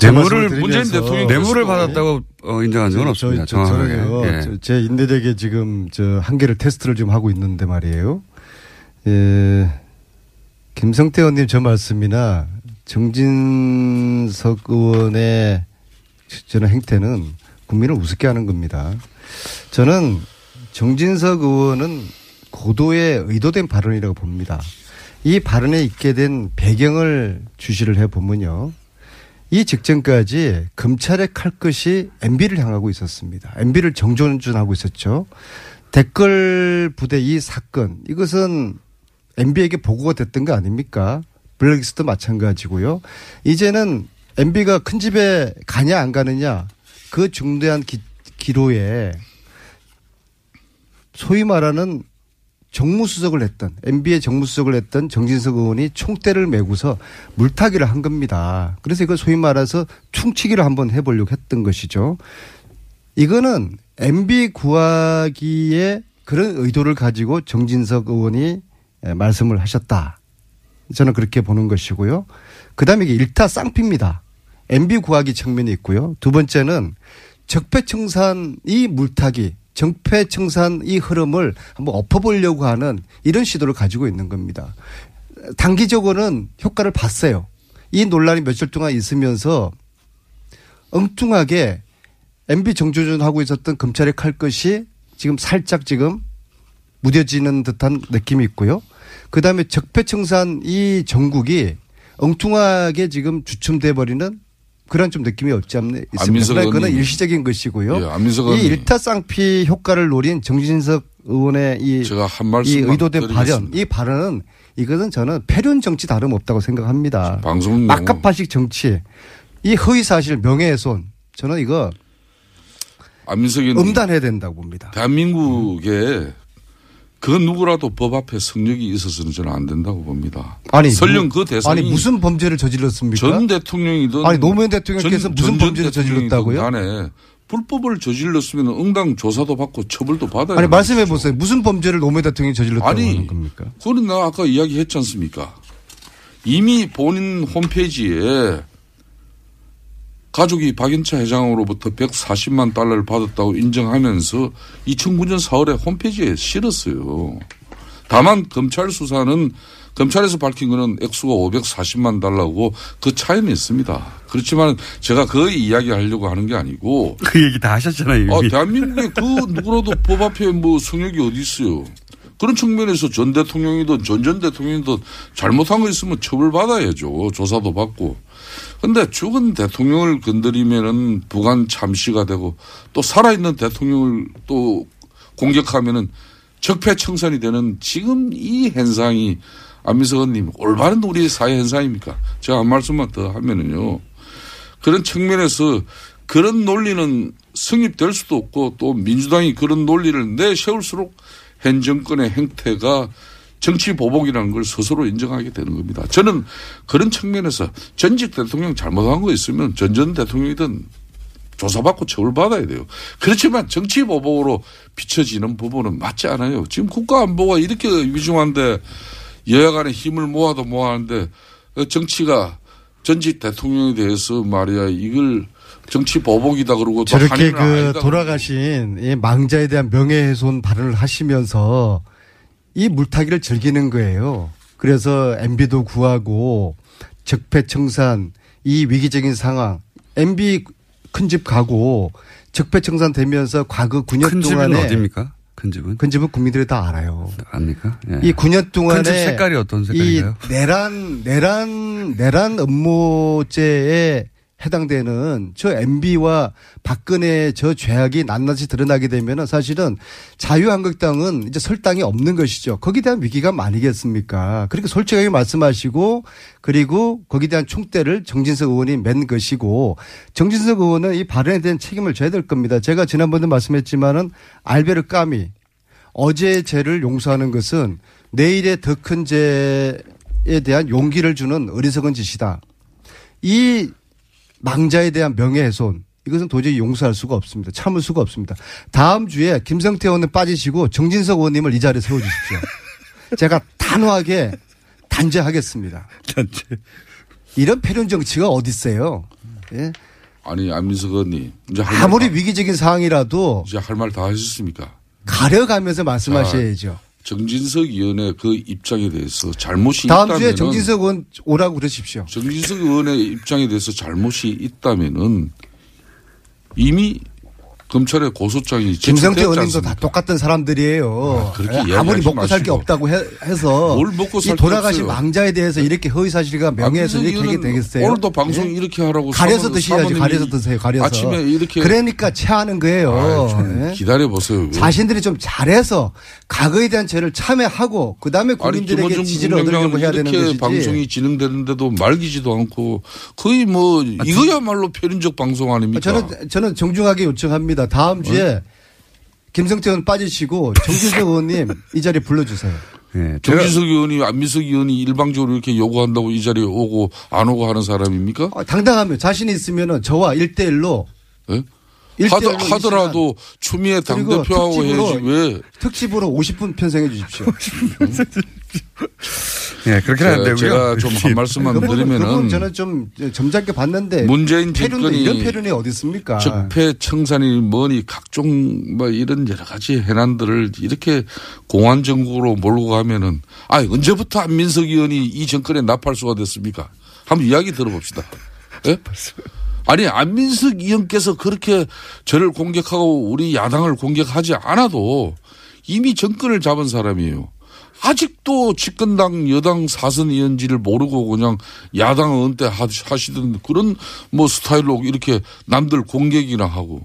뇌물을 문재인 대통령 뇌물을 받았다고 어, 인정한 적은 없습니다. 저, 저, 정확하게. 저는요, 예. 저- 제 인내력에 지금 저 한계를 테스트를 좀 하고 있는데 말이에요. 예, 김성태 의원님 저 말씀이나 정진석 의원의 저는 행태는 국민을 우습게 하는 겁니다. 저는 정진석 의원은 고도의 의도된 발언이라고 봅니다. 이 발언에 있게 된 배경을 주시를 해 보면요. 이 직전까지 검찰의 칼끝이 MB를 향하고 있었습니다. MB를 정존준하고 있었죠. 댓글 부대 이 사건 이것은 MB에게 보고가 됐던 거 아닙니까? 블랙리스트 마찬가지고요. 이제는 MB가 큰 집에 가냐 안 가느냐 그 중대한 기, 기로에 소위 말하는 정무수석을 했던 MB의 정무수석을 했던 정진석 의원이 총대를 메고서 물타기를 한 겁니다. 그래서 이걸 소위 말해서 충치기를 한번 해보려고 했던 것이죠. 이거는 MB 구하기에 그런 의도를 가지고 정진석 의원이 예, 말씀을 하셨다. 저는 그렇게 보는 것이고요. 그 다음에 이게 일타 쌍피입니다. MB 구하기 측면이 있고요. 두 번째는 적폐청산 이 물타기, 적폐청산 이 흐름을 한번 엎어보려고 하는 이런 시도를 가지고 있는 겁니다. 단기적으로는 효과를 봤어요. 이 논란이 며칠 동안 있으면서 엉뚱하게 MB 정조준하고 있었던 검찰의 칼끝이 지금 살짝 지금 무뎌지는 듯한 느낌이 있고요. 그 다음에 적폐청산 이 정국이 엉뚱하게 지금 주춤돼 버리는 그런 좀 느낌이 없지 않네 있습니다. 그건 의원님. 일시적인 것이고요. 예, 안민석 이. 일타쌍피 효과를 노린 정진석 의원의 이, 제가 한이 말씀만 의도된 발언. 이 발언은 이것은 저는 패륜 정치 다름 없다고 생각합니다. 방송 막가파식 정치, 이 허위 사실 명예훼손, 저는 이거 안민석이 음단해야 된다고 봅니다. 대한민국에 그 누구라도 법 앞에 성력이 있어서는 저는 안 된다고 봅니다. 아니 설령 뭐- 그 대상이 아니 무슨 범죄를 저질렀습니까? 전 대통령이든 아니 노무현 대통령께서 전- 무슨 전 범죄를 저질렀다고요? 간에 불법을 저질렀으면 응당 조사도 받고 처벌도 받아야 아니 말씀해. 보세요. 무슨 범죄를 노무현 대통령이 저질렀다고 아니, 하는 겁니까? 그건 내가 아까 이야기했지 않습니까? 이미 본인 홈페이지에 가족이 박연차 회장으로부터 140만 달러를 받았다고 인정하면서 2009년 4월에 홈페이지에 실었어요. 다만 검찰 수사는 검찰에서 밝힌 거는 액수가 540만 달러고 그 차이는 있습니다. 그렇지만 제가 그 이야기 하려고 하는 게 아니고 그 얘기 다 하셨잖아요. 아. 대한민국에 그 누구라도 법 앞에 뭐 성역이 어디 있어요. 그런 측면에서 전 대통령이든 전 전 대통령이든 잘못한 거 있으면 처벌받아야죠. 조사도 받고. 근데 죽은 대통령을 건드리면은 부관 참시가 되고 또 살아있는 대통령을 또 공격하면은 적폐청산이 되는 지금 이 현상이 안민석 의원님 올바른 우리 사회 현상입니까? 제가 한 말씀만 더 하면은요. 그런 측면에서 그런 논리는 성립될 수도 없고 또 민주당이 그런 논리를 내세울수록 현 정권의 행태가 정치 보복이라는 걸 스스로 인정하게 되는 겁니다. 저는 그런 측면에서 전직 대통령 잘못한 거 있으면 전 전 대통령이든 조사받고 처벌받아야 돼요. 그렇지만 정치 보복으로 비춰지는 부분은 맞지 않아요. 지금 국가 안보가 이렇게 위중한데 여야 간에 힘을 모아도 모아하는데 정치가 전직 대통령에 대해서 말이야 이걸 정치 보복이다 그러고 또 저렇게 그 돌아가신 이 망자에 대한 명예훼손 발언을 하시면서 이 물타기를 즐기는 거예요. 그래서 MB도 구하고 적폐청산 이 위기적인 상황 MB 큰 집 가고 적폐청산 되면서 과거 9년 큰 집은 동안에 어디입니까? 큰 집은? 큰 집은 국민들이 다 알아요. 압니까? 예. 이 9년 동안에 큰 집 색깔이 어떤 색깔인가요? 이 내란 내란 내란 업무죄에 해당되는 저 MB와 박근혜 저 죄악이 낱낱이 드러나게 되면은 사실은 자유한국당은 이제 설 땅이 없는 것이죠. 거기에 대한 위기감 아니겠습니까? 그러니까 솔직하게 말씀하시고 그리고 거기에 대한 총대를 정진석 의원이 맨 것이고 정진석 의원은 이 발언에 대한 책임을 져야 될 겁니다. 제가 지난번에 말씀했지만은 알베르 까미 어제의 죄를 용서하는 것은 내일의 더 큰 죄에 대한 용기를 주는 어리석은 짓이다. 이 망자에 대한 명예훼손 이것은 도저히 용서할 수가 없습니다. 참을 수가 없습니다. 다음 주에 김성태 의원은 빠지시고 정진석 의원님을 이 자리에 세워주십시오. 제가 단호하게 단죄하겠습니다. 단죄. 이런 패륜 정치가 어디 있어요? 예? 아니 안민석 의원님 아무리 말 다- 위기적인 상황이라도 이제 할 말 다 하셨습니까? 가려가면서 말씀하셔야죠. 정진석 의원의 그 입장에 대해서 잘못이 다음 있다면 주에 정진석 의원 오라고 그러십시오. 정진석 의원의 입장에 대해서 잘못이 있다면은 이미 검찰의 고소장이 김성태 의원님도 다 똑같은 사람들이에요. 아, 그렇게 예, 아무리 먹고 살 게. 없다고 해, 서 돌아가신. 망자에 대해서 이렇게 허위 사실과 명예훼손 안민석 이렇게 하게 되겠어요? 오늘도 방송 예? 이렇게 하라고 가려서 드셔야지. 가려서 드세요. 가려서. 아침에 이렇게 그러니까 체하는 거예요. 좀 예? 기다려 보세요. 자신들이 좀 잘해서 과거에 대한 죄를 참여하고 그 다음에 아니 국민들에게 김원중 지지를 얻으려고 해야 되는 것이지. 방송이 진행되는데도 말기지도 않고 거의 뭐 이거야말로 표현적 방송 아닙니까? 저는 저는 정중하게 요청합니다. 다음 주에 김성태 의원 빠지시고 정진석 의원님 이 자리에 불러주세요. 예. 정진석 의원이 안민석 의원이 일방적으로 이렇게 요구한다고 이 자리에 오고 안 오고 하는 사람입니까? 어, 당당하면 자신이 있으면은 저와 1대1로 예? 일대일로 하더, 하더라도 추미애 당대표하고 특집으로 해야지 왜 특집으로 50분 편성해 주십시오. 예, 그렇게는 안 제가- 되고요. 제가 좀 한 말씀만 부분 드리면은 저는 좀 점잖게 봤는데 문재인 패륜도 정권이 이런 패륜이 어디 있습니까? 적폐 청산이 뭐니 각종 뭐 이런 여러 가지 해난들을 이렇게 공안 정국으로 몰고 가면은 아 언제부터 안민석 의원이 이 정권에 나팔수가 됐습니까? 한번 이야기 들어봅시다. 예? 아니 안민석 의원께서 그렇게 저를 공격하고 우리 야당을 공격하지 않아도 이미 정권을 잡은 사람이에요. 아직도 집권당 여당 사선 의원지를 모르고 그냥 야당 은퇴 하시던 그런 뭐 스타일로 이렇게 남들 공격이나 하고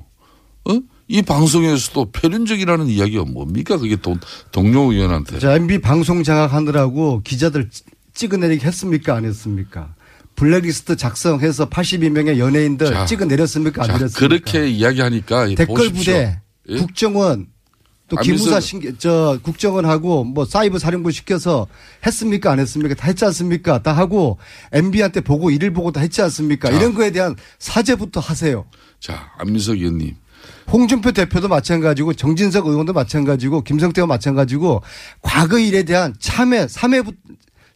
어? 이 방송에서도 표현적이라는 이야기가 뭡니까? 그게 동, 동료 의원한테. 자, MB 방송 장악하느라고 기자들 찌- 찍어내리게 했습니까? 안 했습니까? 블랙리스트 작성해서 82명의 연예인들 자, 찍어내렸습니까? 안 자, 내렸습니까? 그렇게 이야기하니까 댓글 보십시오. 부대, 예? 국정원, 또 안민석- 기무사 신, 저 국정원하고 뭐 사이버 사령부 시켜서 했습니까? 안 했습니까? 다 했지 않습니까? 다 하고 MB한테 보고 일을 보고 다 했지 않습니까? 자. 이런 거에 대한 사죄부터 하세요. 자, 안민석 의원님. 홍준표 대표도 마찬가지고 정진석 의원도 마찬가지고 김성태도 마찬가지고 과거 일에 대한 참회, 참회부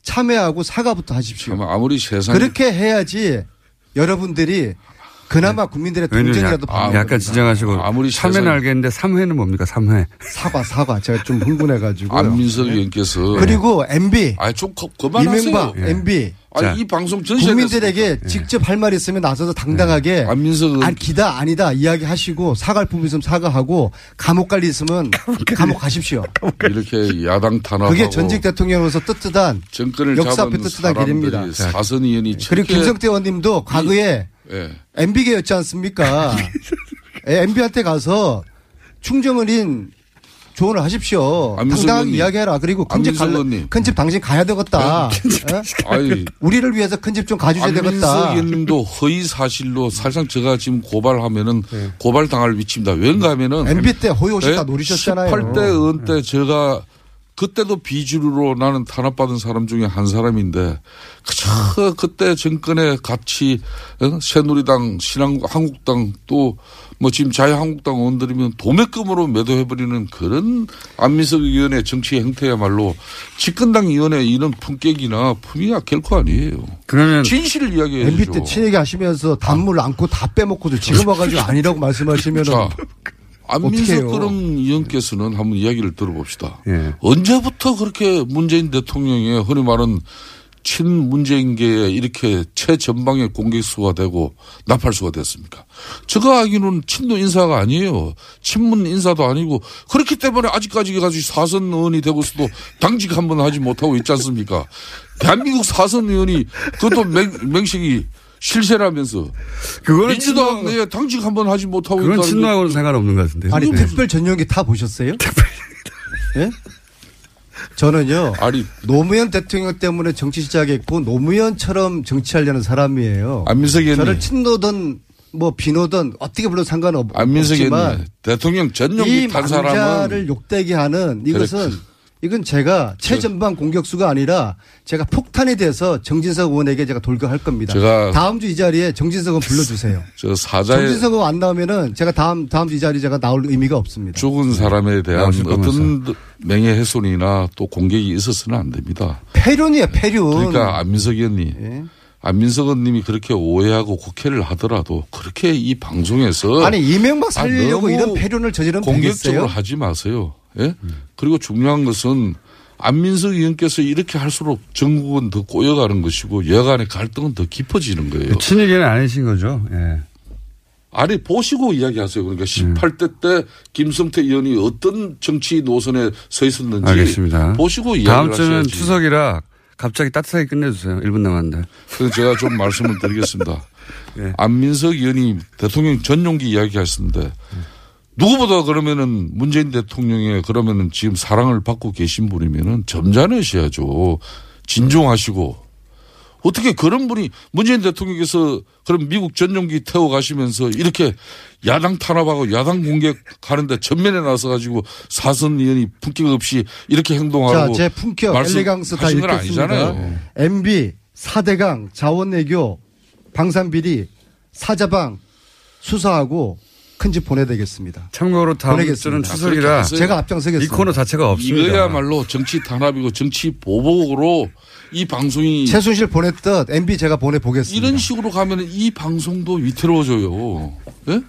참회하고 사과부터 하십시오. 아무리 세상 그렇게 해야지 여러분들이 그나마 국민들의 왜냐면 동정이라도 약- 받는 약간 겁니다. 진정하시고 아무리 3회는 세상에- 알겠는데 3회는 뭡니까? 3회. 사과 사과 제가 좀 흥분해가지고 안민석 의원께서 그리고 MB 아니 좀 거- 그만하세요. 이명박 예. MB 아니 이 방송 전시에 국민들에게 직접 할 말 있으면 나서서 당당하게 안민석 아, 기다 아니다 이야기하시고 사과할 부분 있으면 사과하고 감옥 갈 일 있으면 감옥 가십시오. 이렇게 야당 탄압하고 그게 전직 대통령으로서 떳떳한 정권을 역사 앞에 사람들이 길입니다. 사선 의원이 그리고 김성태 의원님도 과거에 예. MB계였지 않습니까? MB한테 가서 충정을인 조언을 하십시오. 안민석 당당하게. 이야기해라. 그리고 큰집 갈, 의원님. 큰집 당신 가야 되겠다. 어? 아니 우리를 위해서 큰 집 좀 가주셔야 되겠다. 의원님도 허위 사실로 사실상 제가 지금 고발하면은 고발 당할 위치입니다. 왠가 하면은 MB 때 허위호식 다 예? 노리셨잖아요. 18대 의원 때 제가 그때도 비주류로 나는 탄압받은 사람 중에 한 사람인데 그저 그때 정권의 가치 어? 새누리당 신한 한국당 또 뭐 지금 자유한국당 의원들이면 도매금으로 매도해버리는 그런 안민석 의원의 정치 행태야말로 집권당 의원의 이런 품격이나 품위가 결코 아니에요. 그러면 진실을 이야기해 MB 주죠. 때 친 얘기 하시면서 단물 안고 다 빼먹고도 지금 와가지고 아니라고 말씀하시면은 자, 안민석 어떡해요? 그럼 의원께서는 한번 이야기를 들어봅시다. 예. 언제부터 그렇게 문재인 대통령의 흔히 말하는 친문재인계에 이렇게 최전방의 공격수가 되고 나팔수가 됐습니까? 제가 알기로는 친노 인사가 아니에요. 친문 인사도 아니고 그렇기 때문에 아직까지 가지고 사선 의원이 되고서도 당직 한 번 하지 못하고 있지 않습니까? 대한민국 사선 의원이 그것도 맹, 명식이 실세라면서 그거는 민주당 내에 당직 한 번 하지 못하고 그건 친노하고는 상관없는 것 같은데. 아니 네. 특별 전용기 타 보셨어요? 예? 저는요. 아니 노무현 대통령 때문에 정치 시작했고 노무현처럼 정치하려는 사람이에요. 안민석 의원님. 저를 친노든 뭐 비노든 어떻게 불러도 상관없지만 안민석 의원님 대통령 전용기 이탄 망자를 사람은 욕되게 하는 이것은 이건 제가 최전방 공격수가 아니라 제가 폭탄이 돼서 정진석 의원에게 제가 돌격할 겁니다. 제가- 다음 주 이 자리에 정진석 의원 불러주세요. 저 사자의 정진석 의원 안 나오면은 제가 다음 다음 주 이 자리 제가 나올 의미가 없습니다. 죽은 사람에 대한 어떤 명예훼손이나 또 공격이 있어서는 안 됩니다. 폐륜이에요, 폐륜. 그러니까 안민석 의원님, 예. 안민석 의원님이 그렇게 오해하고 국회를 하더라도 그렇게 이 방송에서 아니 이명박 살리려고 아, 이런 폐륜을 저지르면 공격적으로? 하지 마세요. 예? 그리고 중요한 것은 안민석 의원께서 이렇게 할수록 전국은 더 꼬여가는 것이고 여간의 갈등은 더 깊어지는 거예요. 친얘기는 아니신 거죠. 예. 아니 보시고 이야기하세요. 그러니까 18대 때 김성태 의원이 어떤 정치 노선에 서 있었는지 알겠습니다. 보시고 다음 이야기를 주는 하셔야지. 추석이라 갑자기 따뜻하게 끝내주세요. 1분 남았는데. 그래서 제가 좀 말씀을 드리겠습니다. 예. 안민석 의원이 대통령 전용기 이야기하셨는데 누구보다 그러면은 문재인 대통령의 그러면은 지금 사랑을 받고 계신 분이면은 점잖으셔야죠. 진중하시고 어떻게 그런 분이 문재인 대통령께서 그럼 미국 전용기 태워 가시면서 이렇게 야당 탄압하고 야당 공격하는데 전면에 나서 가지고 사선 의원이 품격 없이 이렇게 행동하고 자, 제 품격, 엘레강스 다 읽겠습니다. 아니잖아요. MB, 4대강, 자원외교, 방산비리, 사자방 수사하고 큰 집 보내되겠습니다. 참고로 다음 보내겠습니다. 주는 추석이라 제가 앞장서겠습니다. 이 코너 자체가 없습니다. 이거야말로 정치 탄압이고 정치 보복으로 이 방송이 최순실 보냈듯 MB 제가 보내 보겠습니다. 이런 식으로 가면 이 방송도 위태로워져요. 예?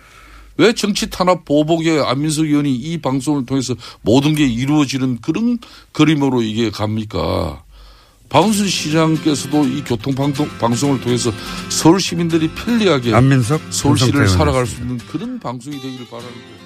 왜 정치 탄압 보복에 안민석 의원이 이 방송을 통해서 모든 게 이루어지는 그런 그림으로 이게 갑니까? 박은순 시장께서도 이 교통 방송, 방송을 통해서 서울 시민들이 편리하게 안민석 서울시를 살아갈. 수 있는 그런 방송이 되기를 바라는 거예요.